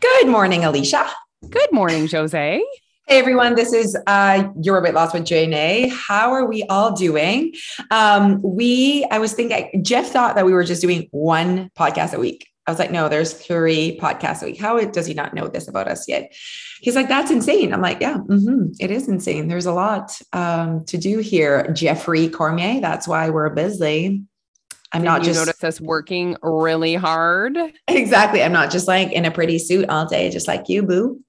Good morning, Alicia. Good morning, Jose. Hey everyone, this is uh, Your Weight Loss with Jane. How are we all doing? Um, we, I was thinking, Jeff thought that we were just doing one podcast a week. I was like, no, there's three podcasts a week. How does he not know this about us yet? He's like, that's insane. I'm like, yeah, mm-hmm, it is insane. There's a lot um, to do here. Jeffrey Cormier, that's why we're busy. I'm Did not you just notice us working really hard. exactly. I'm not just like in a pretty suit all day, just like you, boo.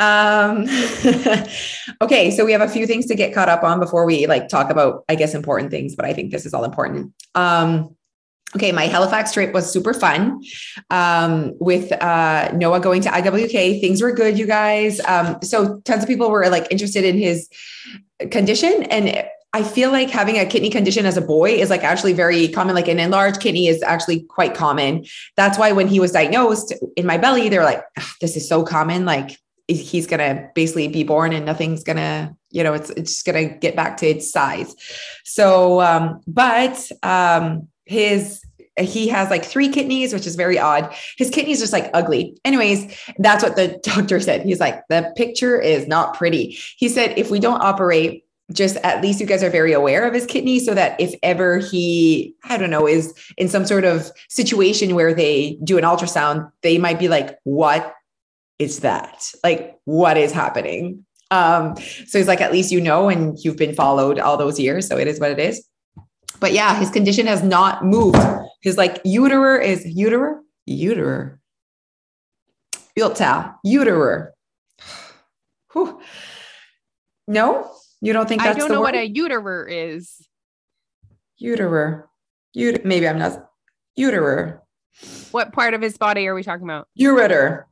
Um, okay, so we have a few things to get caught up on before we like talk about, I guess, important things, but I think this is all important. Um, okay, my Halifax trip was super fun. Um, with uh Noah going to IWK, things were good, you guys. Um, so tons of people were like interested in his condition and I feel like having a kidney condition as a boy is like actually very common. Like an enlarged kidney is actually quite common. That's why when he was diagnosed in my belly, they were like, this is so common. Like he's gonna basically be born and nothing's gonna, you know, it's it's just gonna get back to its size. So, um, but um, his he has like three kidneys, which is very odd. His kidneys just like ugly. Anyways, that's what the doctor said. He's like, the picture is not pretty. He said, if we don't operate just at least you guys are very aware of his kidney so that if ever he i don't know is in some sort of situation where they do an ultrasound they might be like what is that? Like what is happening? Um so he's like at least you know and you've been followed all those years so it is what it is. But yeah his condition has not moved. His like uterer is uterer? Uterer. Uter uterer. Whew. no you don't think that's I don't know word? what a uterer is. Uterer. Ut- maybe I'm not. Uterer. What part of his body are we talking about? Ureter.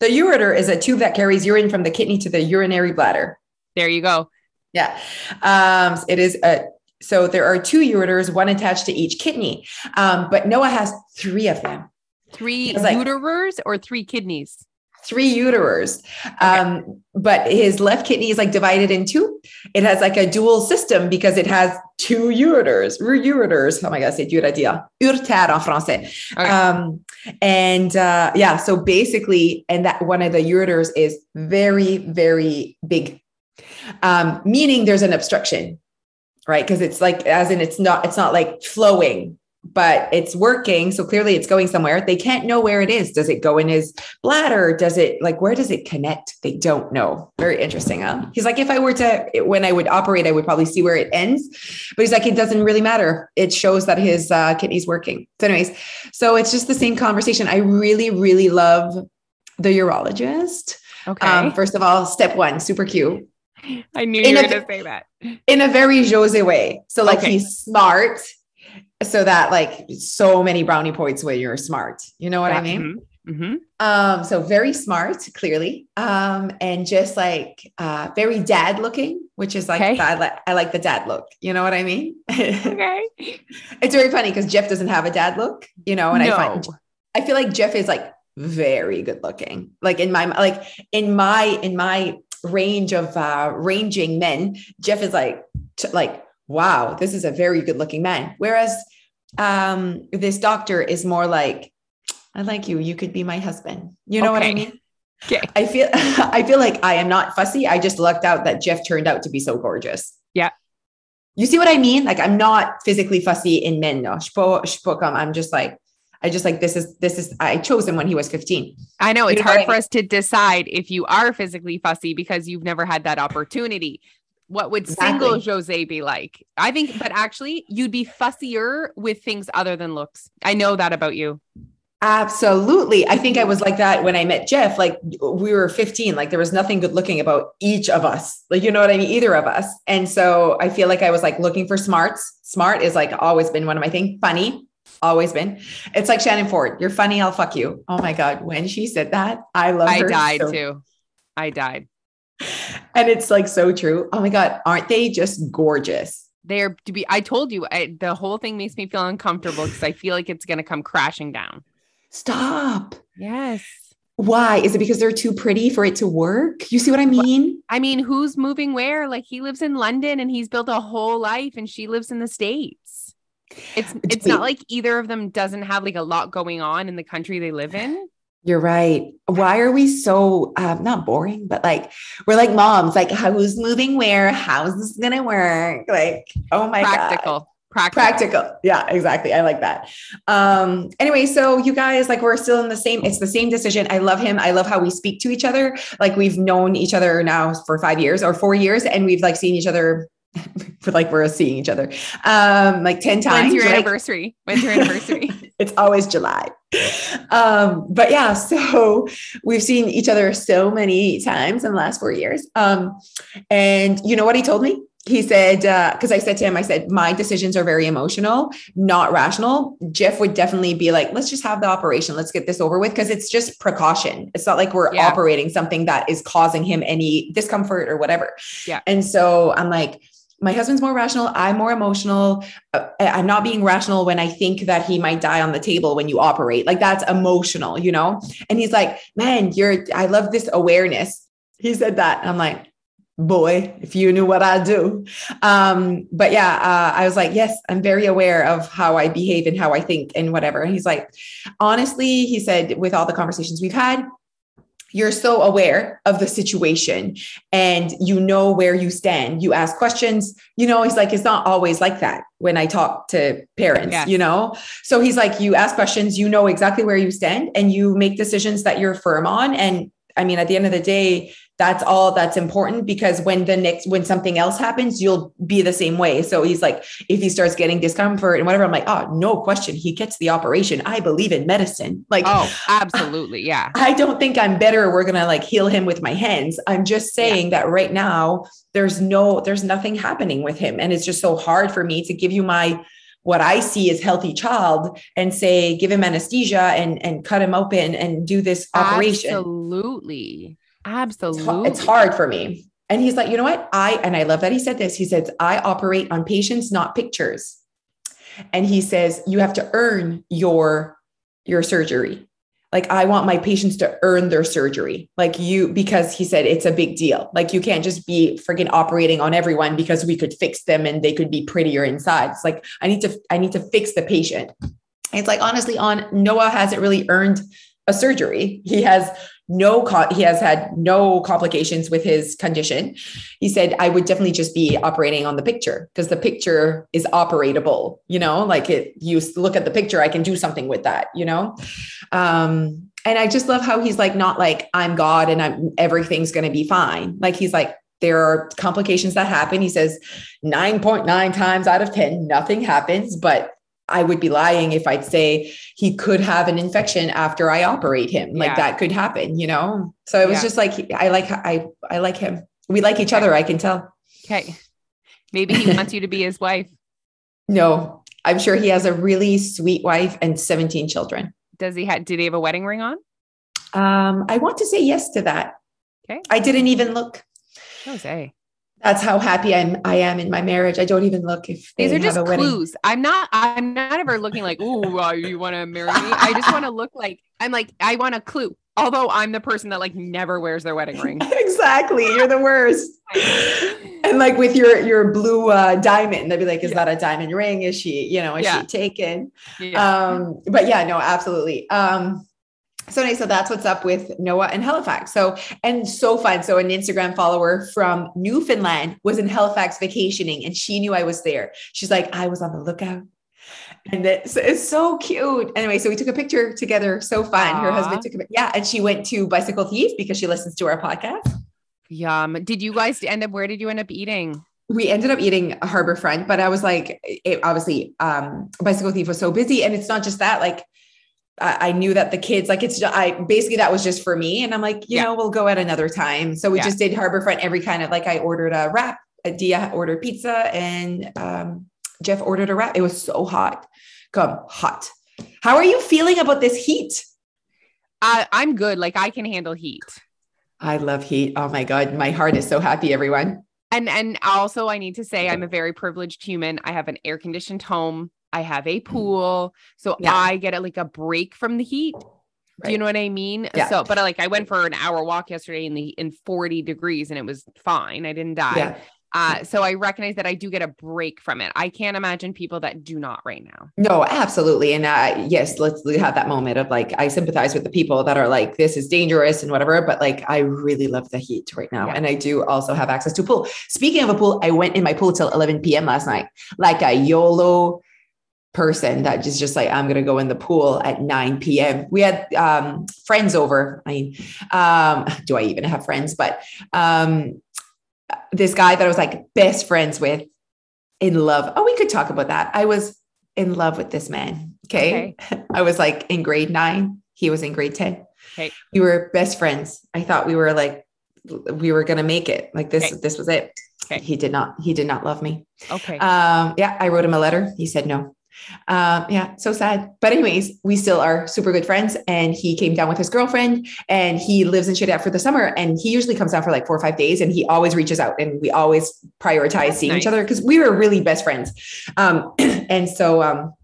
The ureter is a tube that carries urine from the kidney to the urinary bladder. There you go. Yeah. Um, it is a so there are two ureters, one attached to each kidney. Um, but Noah has three of them. Three like- uterers or three kidneys? Three uterers. Um, but his left kidney is like divided in two. It has like a dual system because it has two ureters. Ureters. Oh my god, c'est dur à dire. Urtère en français. Okay. Um, and uh, yeah, so basically, and that one of the ureters is very, very big, um, meaning there's an obstruction, right? Because it's like, as in, it's not, it's not like flowing, but it's working. So clearly, it's going somewhere. They can't know where it is. Does it go in his bladder? Does it like where does it connect? They don't know. Very interesting, huh? He's like, if I were to, when I would operate, I would probably see where it ends. But he's like, it doesn't really matter. It shows that his uh, kidney's working. So, anyways, so it's just the same conversation. I really, really love the urologist. Okay. Um, first of all, step one, super cute I knew in you were going to say that. in a very Jose way. So, like, Okay. he's smart, so that like so many brownie points when you're smart. You know what I mean? hmm Um, so very smart, clearly, um, and just like uh, very dad looking, which is like Okay. I like I like the dad look. You know what I mean? Okay. it's very funny because Jeff doesn't have a dad look, you know, and I find I feel like Jeff is like very good looking. Like in my like in my in my range of uh ranging men, Jeff is like t- like wow, this is a very good looking man. Whereas um this doctor is more like I like you, you could be my husband. You know what I mean? Okay. I feel I feel like I am not fussy. I just lucked out that Jeff turned out to be so gorgeous. Yeah. You see what I mean? Like I'm not physically fussy in men. No, Je suis pas- je suis pas comme- I'm just like, I just like this is this is I chose him when he was 15. I know You it's know hard I for us to decide if you are physically fussy because you've never had that opportunity. What would single Jose be like? I think, but actually, you'd be fussier with things other than looks. I know that about you. Absolutely. I think I was like that when I met Jeff. Like we were 15, like there was nothing good looking about each of us. Like, you know what I mean? Either of us. And so I feel like I was like looking for smarts. Smart is like always been one of my things. Funny, always been. It's like Shannon Ford. You're funny. I'll fuck you. Oh my God. When she said that, I love I died so- too. I died. And it's like so true. Oh my God. Aren't they just gorgeous? They're to be. I told you, I, the whole thing makes me feel uncomfortable because I feel like it's going to come crashing down. Stop. Yes. Why? Is it because they're too pretty for it to work? You see what I mean? I mean, who's moving where? Like he lives in London and he's built a whole life, and she lives in the states. It's it's not like either of them doesn't have like a lot going on in the country they live in. You're right. Why are we so um, not boring, but like we're like moms, like who's moving where? How's this gonna work? Like, oh my Practical. god. Practical. Practical. Yeah, exactly. I like that. Um, anyway, so you guys, like, we're still in the same, it's the same decision. I love him. I love how we speak to each other. Like, we've known each other now for five years or four years, and we've like seen each other for like we're seeing each other um like 10 times. When's your like- anniversary? When's your anniversary? It's always July. Um, but yeah, so we've seen each other so many times in the last four years. Um, and you know what he told me? He said, because I said to him, I said, my decisions are very emotional, not rational. Jeff would definitely be like, let's just have the operation. Let's get this over with. Cause it's just precaution. It's not like we're Yeah. operating something that is causing him any discomfort or whatever. Yeah. And so I'm like, my husband's more rational. I'm more emotional. Uh, I'm not being rational when I think that he might die on the table when you operate. Like that's emotional, you know? And he's like, man, you're, I love this awareness. He said that. And I'm like, boy, if you knew what I do. Um, but yeah, uh, I was like, yes, I'm very aware of how I behave and how I think and whatever. And he's like, honestly, he said, with all the conversations we've had, you're so aware of the situation and you know where you stand. You ask questions, you know, he's like, it's not always like that when I talk to parents, Yes. you know? So he's like, you ask questions, you know exactly where you stand and you make decisions that you're firm on. And I mean, at the end of the day, that's all that's important because when the next when something else happens you'll be the same way so he's like if he starts getting discomfort and whatever i'm like oh no question he gets the operation i believe in medicine like Oh, absolutely. Yeah. I don't think I'm better. We're gonna like heal him with my hands. I'm just saying that right now there's no, there's nothing happening with him. And it's just so hard for me to give you my what I see as healthy child and say, give him anesthesia and and cut him open and do this operation. Absolutely. Absolutely. it's hard for me. And he's like, you know what? I and I love that he said this. He says, I operate on patients, not pictures. And he says, you have to earn your your surgery. Like I want my patients to earn their surgery. Like you, because he said it's a big deal. Like you can't just be freaking operating on everyone because we could fix them and they could be prettier inside. It's like I need to, I need to fix the patient. It's like honestly, on Noah hasn't really earned a surgery. He has no, co- he has had no complications with his condition. He said, I would definitely just be operating on the picture because the picture is operatable, you know, like it, you look at the picture, I can do something with that, you know? Um, and I just love how he's like, not like I'm God and I'm everything's going to be fine. Like he's like, there are complications that happen. He says 9.9 times out of 10, nothing happens, but I would be lying if I'd say he could have an infection after I operate him. Like Yeah. that could happen, you know? So it was Yeah. just like, I like, I, I like him. We like each other. I can tell. Okay. Maybe he wants you to be his wife. No, I'm sure he has a really sweet wife and 17 children. Does he have, did he have a wedding ring on? Um, I want to say yes to that. Okay. I didn't even look. Jose. That's how happy I'm. I am in my marriage. I don't even look if they These are have just a wedding. clues. I'm not, I'm not ever looking like, oh, uh, you want to marry me? I just want to look like, I'm like, I want a clue. Although I'm the person that like never wears their wedding ring. exactly. You're the worst. and like with your your blue uh, diamond, they'd be like, "Is Yeah. that a diamond ring? Is she, you know, is Yeah. she taken?" Yeah. Um, but yeah, no, absolutely. Um, so anyway, so that's what's up with Noah and Halifax. So and so fun. So an Instagram follower from Newfoundland was in Halifax vacationing, and she knew I was there. She's like, I was on the lookout. And it's, it's so cute. Anyway, so we took a picture together. So fun. Her husband took a yeah, and she went to Bicycle Thief because she listens to our podcast. Yum. Did you guys end up, where did you end up eating? we ended up eating a harbor front, but I was like, it obviously, um, Bicycle Thief was so busy. And it's not just that, like, I, I knew that the kids, like, it's, I basically that was just for me. And I'm like, you Yeah. know, we'll go at another time. So we Yeah. just did harborfront every kind of like, I ordered a wrap, a Dia ordered pizza, and um, Jeff ordered a wrap. It was so hot. Come hot. How are you feeling about this heat? I, I'm good. Like I can handle heat. I love heat. Oh my God. My heart is so happy, everyone. And and also I need to say I'm a very privileged human. I have an air conditioned home. I have a pool. So Yeah. I get a, like a break from the heat. Do you know what I mean? Yeah. So, but I, like I went for an hour walk yesterday in the in 40 degrees and it was fine. I didn't die. Yeah. Uh, so I recognize that I do get a break from it. I can't imagine people that do not right now. No, absolutely. And uh, yes, let's have that moment of like, I sympathize with the people that are like, this is dangerous and whatever. But like, I really love the heat right now. Yeah. And I do also have access to pool. Speaking of a pool, I went in my pool till 11 p.m. last night, like a YOLO person that is just like, I'm going to go in the pool at 9 p.m. We had um, friends over. I mean, um, do I even have friends? But um, this guy that I was like best friends with in love. Oh, we could talk about that. I was in love with this man. Okay. okay. I was like in grade nine. He was in grade 10. Okay. We were best friends. I thought we were like, we were going to make it like this. Okay. This was it. Okay. He did not, he did not love me. Okay. Um, yeah. I wrote him a letter. He said no. Um, yeah, so sad. But anyways, we still are super good friends. And he came down with his girlfriend and he lives in Shediac for the summer. And he usually comes down for like four or five days and he always reaches out and we always prioritize That's seeing nice. each other because we were really best friends. Um, and so um,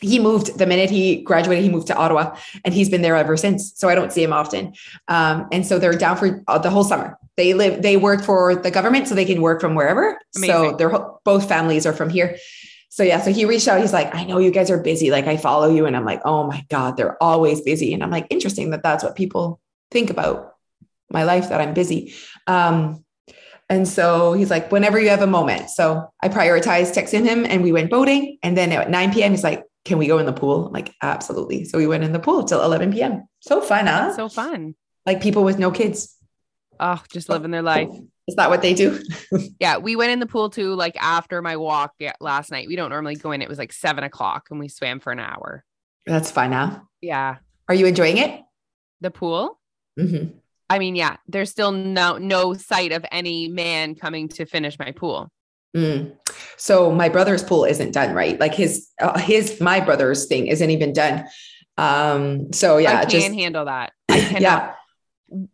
he moved the minute he graduated, he moved to Ottawa and he's been there ever since. So I don't see him often. Um, and so they're down for uh, the whole summer. They live, they work for the government so they can work from wherever. Amazing. So they're both families are from here so yeah, so he reached out. He's like, I know you guys are busy. Like I follow you, and I'm like, oh my god, they're always busy. And I'm like, interesting that that's what people think about my life that I'm busy. Um, and so he's like, whenever you have a moment. So I prioritized texting him, and we went boating. And then at 9 p.m., he's like, can we go in the pool? I'm like, absolutely. So we went in the pool till 11 p.m. So fun, huh? so fun. Like people with no kids. Oh, just living their life. Is that what they do? yeah, we went in the pool too, like after my walk last night. We don't normally go in. It was like seven o'clock and we swam for an hour. That's fun now. Yeah. Are you enjoying it? The pool? Mm-hmm. I mean, yeah, there's still no no sight of any man coming to finish my pool. Mm. So my brother's pool isn't done, right? Like his uh, his my brother's thing isn't even done. Um. So yeah, I can just, handle that. I cannot. yeah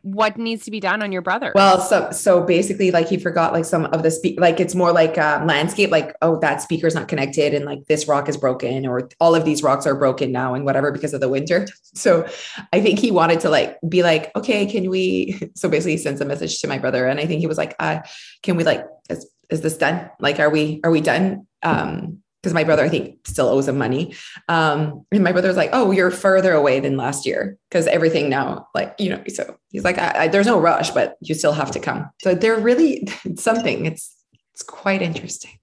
what needs to be done on your brother? Well, so so basically, like he forgot like some of the speak, like it's more like landscape, like oh that speaker's not connected, and like this rock is broken, or all of these rocks are broken now, and whatever because of the winter. So I think he wanted to like be like, okay, can we? So basically, he sends a message to my brother, and I think he was like, uh, can we like is is this done? Like, are we are we done? Um, because my brother, I think, still owes him money. Um, and my brother brother's like, "Oh, you're further away than last year because everything now, like you know." So he's like, I, I, "There's no rush, but you still have to come." So they're really something. It's it's quite interesting.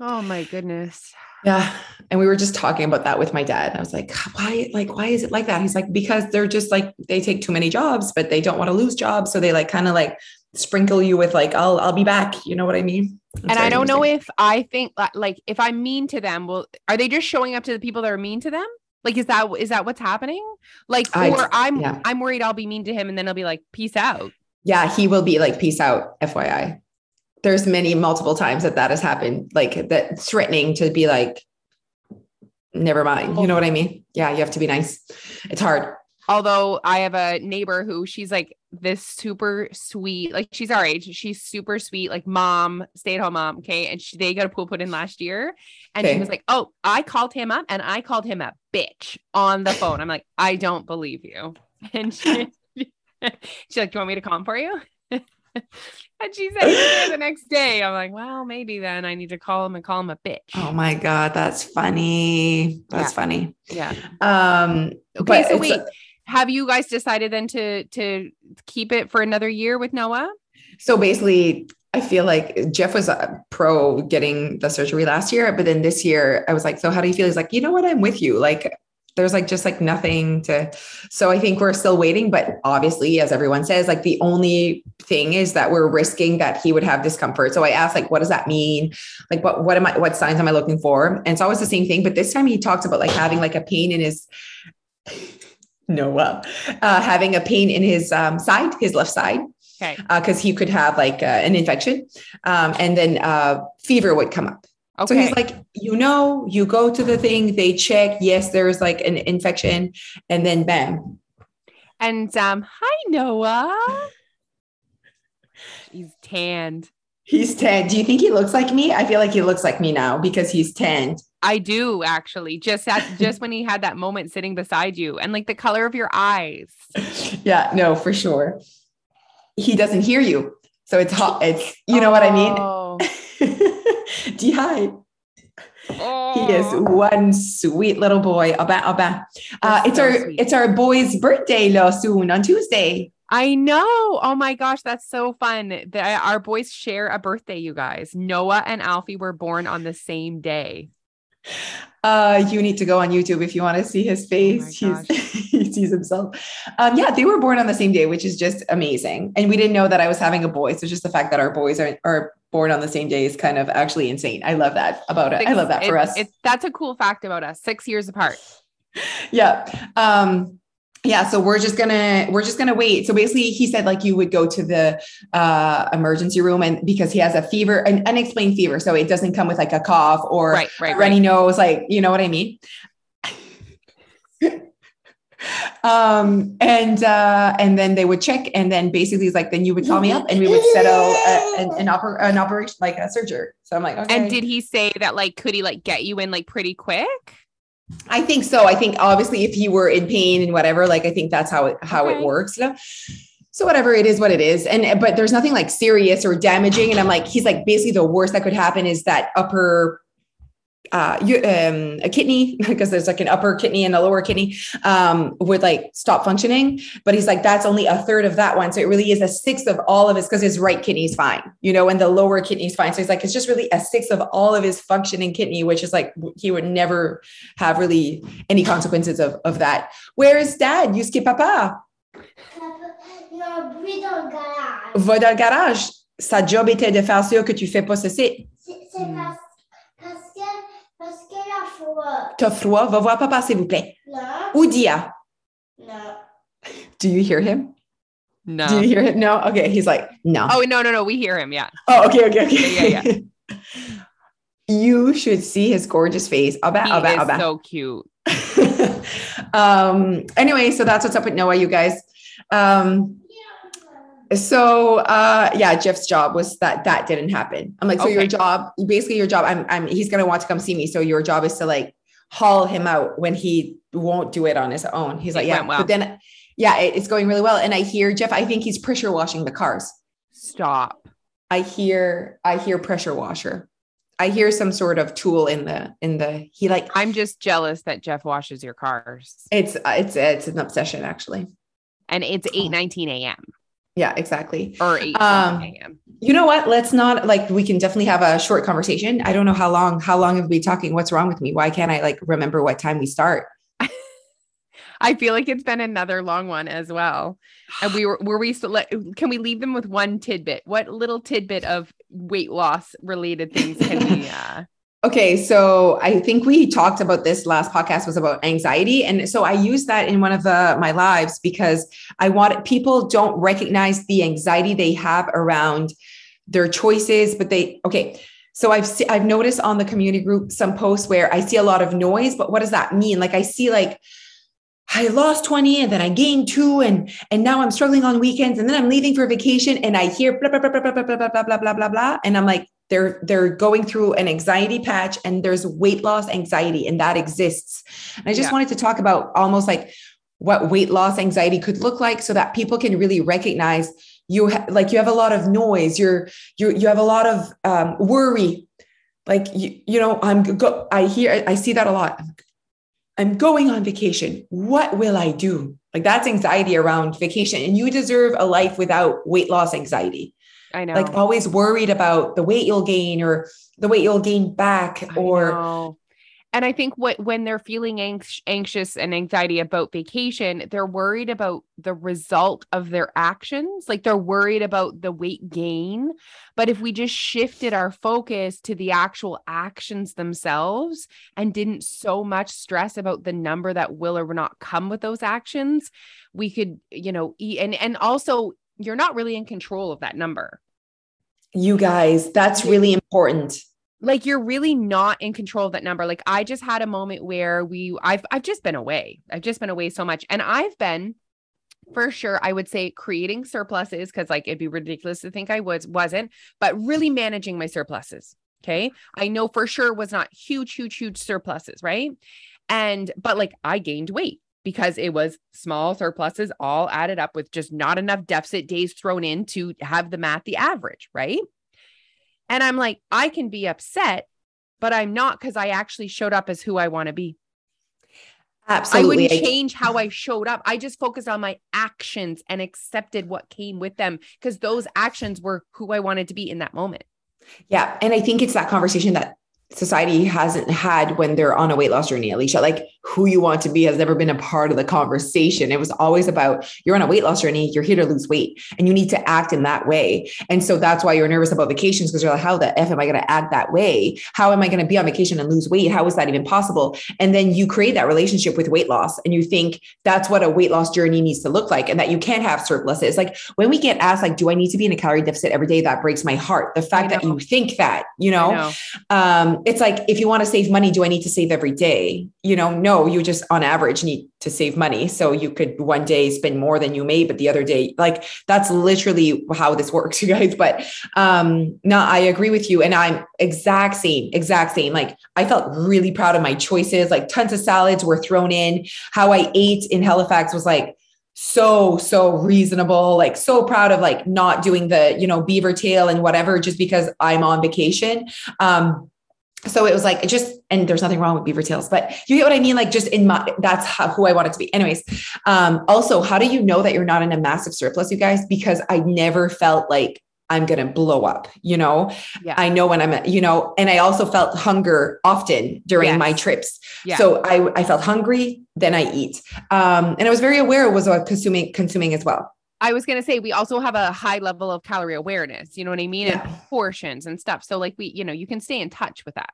Oh my goodness. Yeah, and we were just talking about that with my dad. I was like, "Why? Like, why is it like that?" He's like, "Because they're just like they take too many jobs, but they don't want to lose jobs, so they like kind of like sprinkle you with like, I'll I'll be back." You know what I mean? That's and I don't know if I think like if I'm mean to them, well, are they just showing up to the people that are mean to them? Like, is that is that what's happening? Like, I, or I'm yeah. I'm worried I'll be mean to him and then he'll be like, peace out. Yeah, he will be like, peace out, FYI. There's many multiple times that that has happened, like that threatening to be like, never mind. You know what I mean? Yeah, you have to be nice. It's hard. Although I have a neighbor who she's like this super sweet, like she's our age, she's super sweet, like mom, stay at home mom. Okay. And she, they got a pool put in last year. And okay. she was like, Oh, I called him up and I called him a bitch on the phone. I'm like, I don't believe you. And she, she's like, Do you want me to come for you? and she said the next day. I'm like, well, maybe then I need to call him and call him a bitch. Oh my God. That's funny. That's yeah. funny. Yeah. Um, okay. So wait, have you guys decided then to to keep it for another year with Noah? So basically, I feel like Jeff was a pro getting the surgery last year, but then this year I was like, so how do you feel? He's like, you know what? I'm with you. Like there's like just like nothing to so i think we're still waiting but obviously as everyone says like the only thing is that we're risking that he would have discomfort so i asked like what does that mean like what what am i what signs am i looking for and it's always the same thing but this time he talks about like having like a pain in his Noah, uh, having a pain in his um, side, his left side. Okay. Because uh, he could have like uh, an infection, um, and then uh, fever would come up. Okay. So he's like, you know, you go to the thing, they check, yes, there's like an infection, and then bam. And um, hi Noah. He's tanned. He's tanned. Do you think he looks like me? I feel like he looks like me now because he's tanned. I do actually. Just at just when he had that moment sitting beside you and like the color of your eyes. Yeah, no, for sure. He doesn't hear you. So it's hot. It's you know oh. what I mean? Di. Oh. He is oh. one sweet little boy. Aba, aba. Uh, it's so our sweet. it's our boy's birthday lo, soon on Tuesday. I know. Oh my gosh, that's so fun. The, our boys share a birthday, you guys. Noah and Alfie were born on the same day. Uh, you need to go on YouTube if you want to see his oh face. Oh he sees himself. Um, yeah, they were born on the same day, which is just amazing. And we didn't know that I was having a boy. So just the fact that our boys are, are born on the same day is kind of actually insane. I love that about it. I love that for it, us. It, that's a cool fact about us. Six years apart. yeah. Um, yeah so we're just gonna we're just gonna wait. So basically he said like you would go to the uh emergency room and because he has a fever an unexplained fever so it doesn't come with like a cough or right, right, runny right. nose like you know what i mean? Um and uh and then they would check and then basically it's like then you would call me up and we would settle a, an, an, oper- an operation like a surgery. So i'm like okay. and did he say that like could he like get you in like pretty quick I think so. I think obviously if he were in pain and whatever, like I think that's how it how okay. it works. You know? So whatever it is, what it is. And but there's nothing like serious or damaging. And I'm like, he's like basically the worst that could happen is that upper uh, you, um, a kidney because there's like an upper kidney and a lower kidney um, would like stop functioning. But he's like, that's only a third of that one. So it really is a sixth of all of his because his right kidney is fine, you know, and the lower kidney is fine. So he's like, it's just really a sixth of all of his functioning kidney, which is like he would never have really any consequences of, of that. Where is dad? You skip papa. Va dans le garage. Sa job était de faire sûr que tu fais pas ceci. C'est hmm. T'as froid? Va voir papa, s'il vous plaît. No. Ou Dia. No. Do you hear him? No. Do you hear him? No. Okay. He's like, no. Oh no, no, no. We hear him. Yeah. Oh, okay, okay, okay. Yeah, yeah. yeah. you should see his gorgeous face. I'll bet. He I'll bet. Is I'll bet. So cute. um. Anyway, so that's what's up with Noah, you guys. Um so uh yeah jeff's job was that that didn't happen. I'm like so okay. your job basically your job i'm i'm he's gonna want to come see me. So your job is to like haul him out when he won't do it on his own. He's like yeah well. but then yeah it, it's going really well. And i hear jeff i think he's pressure washing the cars. Stop. I hear i hear pressure washer. I hear some sort of tool in the in the he like i'm just jealous that jeff washes your cars. It's it's it's an obsession actually. And it's 8 19 a.m yeah, exactly. Or 8 um, a.m. You know what? Let's not like we can definitely have a short conversation. I don't know how long, how long have we been talking? What's wrong with me? Why can't I like remember what time we start? I feel like it's been another long one as well. And we were were we still can we leave them with one tidbit? What little tidbit of weight loss related things can we uh Okay, so I think we talked about this last podcast was about anxiety, and so I used that in one of the, my lives because I want people don't recognize the anxiety they have around their choices, but they okay. So I've I've noticed on the community group some posts where I see a lot of noise, but what does that mean? Like I see like I lost 20 and then I gained two and and now I'm struggling on weekends and then I'm leaving for vacation and I hear blah blah blah blah blah blah blah blah blah blah blah and I'm like they're they're going through an anxiety patch and there's weight loss anxiety and that exists. And i just yeah. wanted to talk about almost like what weight loss anxiety could look like so that people can really recognize you ha- like you have a lot of noise you're you you have a lot of um, worry. Like you, you know i'm go- i hear i see that a lot. I'm going on vacation. What will i do? Like that's anxiety around vacation and you deserve a life without weight loss anxiety I know. Like always worried about the weight you'll gain or the weight you'll gain back or and I think what when they're feeling anx- anxious and anxiety about vacation, they're worried about the result of their actions. Like they're worried about the weight gain. But if we just shifted our focus to the actual actions themselves and didn't so much stress about the number that will or will not come with those actions, we could, you know, eat and and also you're not really in control of that number. You guys, that's really important. Like you're really not in control of that number. Like I just had a moment where we I've I've just been away. I've just been away so much and I've been for sure I would say creating surpluses cuz like it'd be ridiculous to think I was wasn't, but really managing my surpluses. Okay? I know for sure was not huge huge huge surpluses, right? And but like I gained weight because it was small surpluses all added up with just not enough deficit days thrown in to have the math the average, right? And I'm like, I can be upset, but I'm not because I actually showed up as who I want to be. Absolutely. I wouldn't change how I showed up. I just focused on my actions and accepted what came with them because those actions were who I wanted to be in that moment. Yeah. And I think it's that conversation that society hasn't had when they're on a weight loss journey, Alicia. Like who you want to be has never been a part of the conversation. It was always about you're on a weight loss journey, you're here to lose weight, and you need to act in that way. And so that's why you're nervous about vacations because you're like, how the F am I going to act that way? How am I going to be on vacation and lose weight? How is that even possible? And then you create that relationship with weight loss and you think that's what a weight loss journey needs to look like and that you can't have surpluses. Like when we get asked, like, do I need to be in a calorie deficit every day? That breaks my heart. The fact that you think that, you know, know. Um, it's like if you want to save money, do I need to save every day? You know, no, you just on average need to save money. So you could one day spend more than you made, but the other day, like that's literally how this works, you guys. But um, no, I agree with you. And I'm exact same, exact same. Like I felt really proud of my choices. Like tons of salads were thrown in. How I ate in Halifax was like so so reasonable like so proud of like not doing the you know beaver tail and whatever just because i'm on vacation um so it was like it just and there's nothing wrong with beaver tails but you get what i mean? Like just in my that's how, who i wanted to be. Anyways um also how do you know that you're not in a massive surplus you guys? Because i never felt like i'm going to blow up you know? Yeah. i know when i'm you know and i also felt hunger often during yes. my trips. Yeah. so i i felt hungry then i eat. Um and i was very aware it was consuming consuming as well I was going to say we also have a high level of calorie awareness, you know what I mean? Yeah. And portions and stuff. So like we, you know, you can stay in touch with that.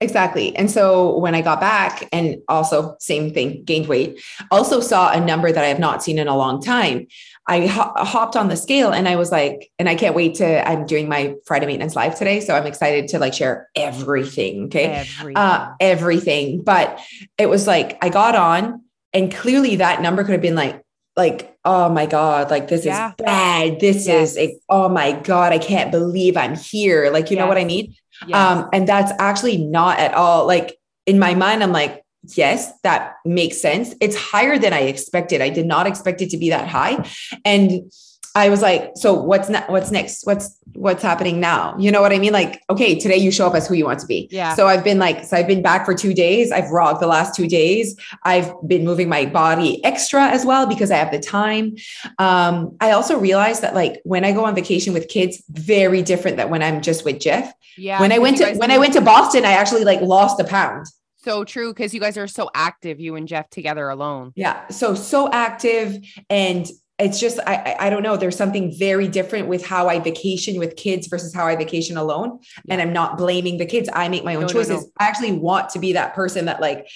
Exactly. And so when I got back and also same thing, gained weight, also saw a number that I have not seen in a long time. I ho- hopped on the scale and I was like, and I can't wait to, I'm doing my Friday maintenance live today. So I'm excited to like share everything. Okay. Everything. Uh, everything. But it was like, I got on and clearly that number could have been like like oh my god like this yeah. is bad this yes. is a, oh my god i can't believe i'm here like you yes. know what i mean yes. um and that's actually not at all like in my mind i'm like yes that makes sense it's higher than i expected i did not expect it to be that high and I was like, so what's next? What's next? What's what's happening now? You know what I mean? Like, okay, today you show up as who you want to be. Yeah. So I've been like, so I've been back for two days. I've rocked the last two days. I've been moving my body extra as well because I have the time. Um, I also realized that like when I go on vacation with kids, very different than when I'm just with Jeff. Yeah. When I went to when I went to Boston, I actually like lost a pound. So true because you guys are so active, you and Jeff together alone. Yeah, so so active, and it's just I I don't know. There's something very different with how I vacation with kids versus how I vacation alone. And I'm not blaming the kids. I make my own no, choices. No, no. I actually want to be that person that like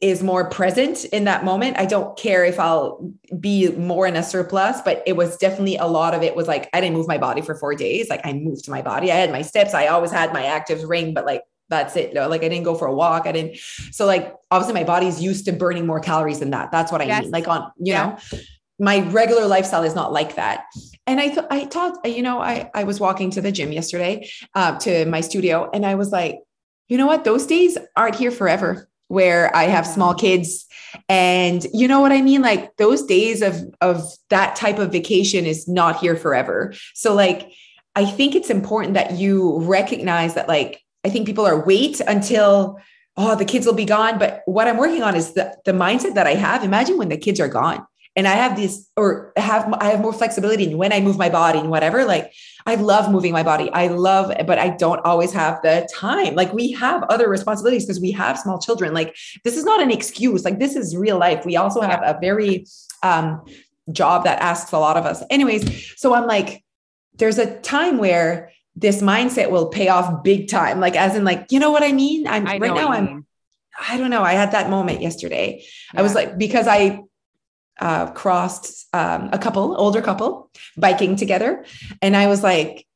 is more present in that moment. I don't care if I'll be more in a surplus, but it was definitely a lot of it was like I didn't move my body for four days. Like I moved my body. I had my steps. I always had my active ring, but like that's it. No, like I didn't go for a walk. I didn't. So like obviously my body's used to burning more calories than that. That's what I yes. mean. Like on, you yeah. know my regular lifestyle is not like that. And I thought, I thought, you know, I, I was walking to the gym yesterday, uh, to my studio, and I was like, you know what? Those days aren't here forever where I have small kids. And you know what I mean? Like those days of, of that type of vacation is not here forever. So like, I think it's important that you recognize that, like, I think people are wait until, oh, the kids will be gone. But what I'm working on is the, the mindset that I have. Imagine when the kids are gone and I have this or have I have more flexibility in when I move my body and whatever. Like I love moving my body. I love, but I don't always have the time. Like we have other responsibilities because we have small children. Like this is not an excuse. Like this is real life. We also have a very um job that asks a lot of us. Anyways, so I'm like, there's a time where this mindset will pay off big time. Like as in like, you know what I mean? I'm I right now I'm I don't know. I had that moment yesterday. Yeah. I was like, because I uh, crossed um, a couple, older couple, biking together. And I was like,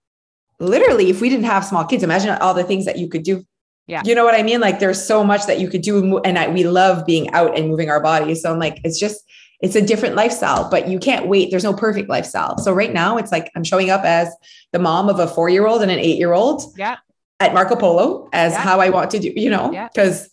literally, if we didn't have small kids, imagine all the things that you could do. Yeah. You know what I mean? Like there's so much that you could do. And I, we love being out and moving our bodies. So I'm like, it's just, it's a different lifestyle, but you can't wait. There's no perfect lifestyle. So right now it's like I'm showing up as the mom of a four year old and an eight year old. Yeah. At Marco Polo as yeah. how I want to do, you know, because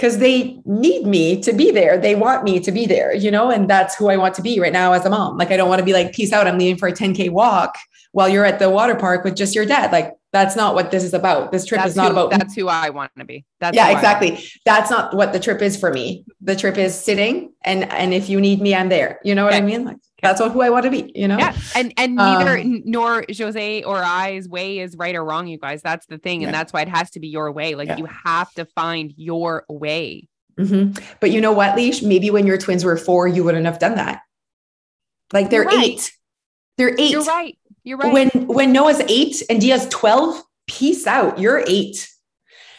because they need me to be there. They want me to be there, you know, and that's who I want to be right now as a mom. Like, I don't want to be like, peace out, I'm leaving for a 10K walk while you're at the water park with just your dad. Like, That's not what this is about. This trip that's is not who, about that's who I want to be. That's yeah, who I want. exactly. That's not what the trip is for me. The trip is sitting and and if you need me, I'm there. You know what I mean? Like that's what who I want to be, you know? Yeah, and and neither Um, nor Jose or I's way is right or wrong, you guys. That's the thing, and Yeah. that's why it has to be your way. Like Yeah. you have to find your way. Mhm. But you know what, Leash? Maybe when your twins were four, you wouldn't have done that. Like they're right. eight. They're 8 You're right. You're right. When when Noah's eight and Dia's 12, peace out. You're eight.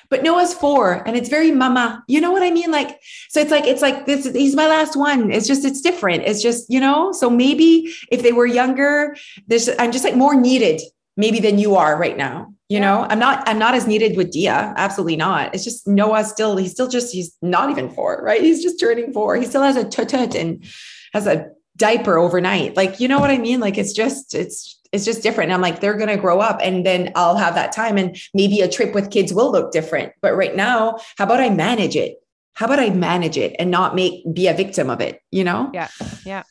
But Noah's four and it's very mama. You know what I mean? Like, so it's like, it's like this, he's my last one. It's just, it's different. It's just, you know, so maybe if they were younger, there's I'm just like more needed maybe than you are right now. You Yeah. know, I'm not, I'm not as needed with Dia. Absolutely not. It's just Noah still, he's still just, he's not even four, right? He's just turning four. He still has a tutut and has a diaper overnight. Like, you know what I mean? Like it's just, it's it's just different. And I'm like, they're gonna grow up and then I'll have that time. And maybe a trip with kids will look different. But right now, how about I manage it? How about I manage it and not make be a victim of it, you know? Yeah. Yeah.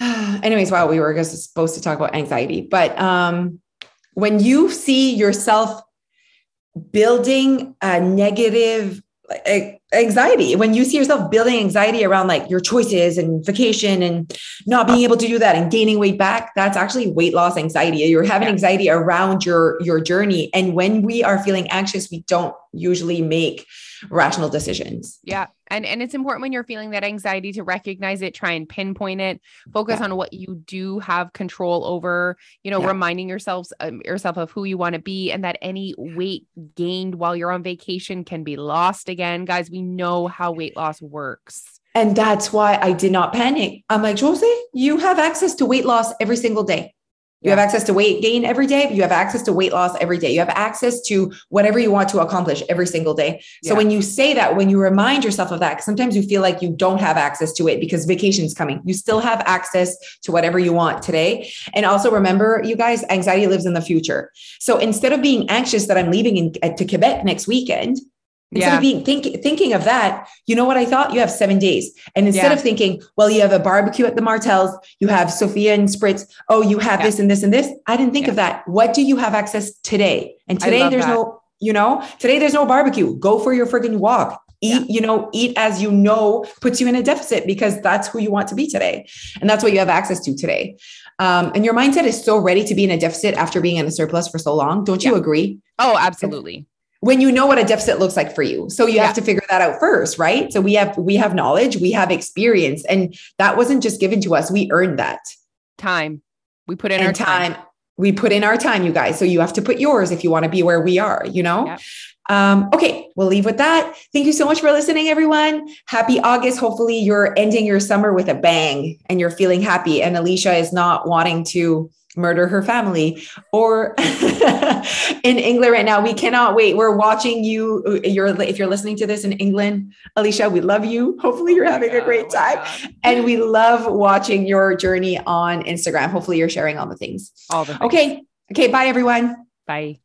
Anyways, wow, we were just supposed to talk about anxiety. But um when you see yourself building a negative anxiety when you see yourself building anxiety around like your choices and vacation and not being able to do that and gaining weight back that's actually weight loss anxiety you're having Yeah. anxiety around your your journey and when we are feeling anxious we don't usually make rational decisions Yeah. And and it's important when you're feeling that anxiety to recognize it, try and pinpoint it, focus Yeah. on what you do have control over, you know, Yeah. reminding yourselves um, yourself of who you want to be and that any weight gained while you're on vacation can be lost again. Guys, we know how weight loss works. and that's why i did not panic i'm like jose you have access to weight loss every single day you have access to weight gain every day. You have access to weight loss every day. You have access to whatever you want to accomplish every single day. So Yeah. when you say that, when you remind yourself of that, sometimes you feel like you don't have access to it because vacation's coming. You still have access to whatever you want today. And also remember, you guys, anxiety lives in the future. So instead of being anxious that I'm leaving in, uh, to Quebec next weekend, Instead Yeah. of being think, thinking of that, you know what I thought? You have seven days. And instead Yeah. of thinking, well, you have a barbecue at the Martels, you have Sophia and Spritz, oh, you have Yeah. this and this and this. I didn't think of that. What do you have access today? And today there's that. no, you know, today there's no barbecue. Go for your friggin' walk. Eat, you know, eat as you know puts you in a deficit because that's who you want to be today. And that's what you have access to today. Um, and your mindset is so ready to be in a deficit after being in a surplus for so long. Don't you agree? Oh, absolutely. When you know what a deficit looks like for you. So you Yeah. have to figure that out first right? So we have we have knowledge we have experience and that wasn't just given to us. We earned that. Time. We put in and our time. time. We put in our time you guys. So you have to put yours if you want to be where we are you know? Yep. um okay we'll leave with that. Thank you so much for listening everyone. Happy august. Hopefully you're ending your summer with a bang and you're feeling happy. And alicia is not wanting to murder her family or in england right now. We cannot wait. We're watching you uh, you're if you're listening to this in england alicia we love you. Hopefully you're having a great Oh time. And we love watching your journey on instagram. Hopefully you're sharing all the things. All the things. okay. Okay bye everyone. Bye.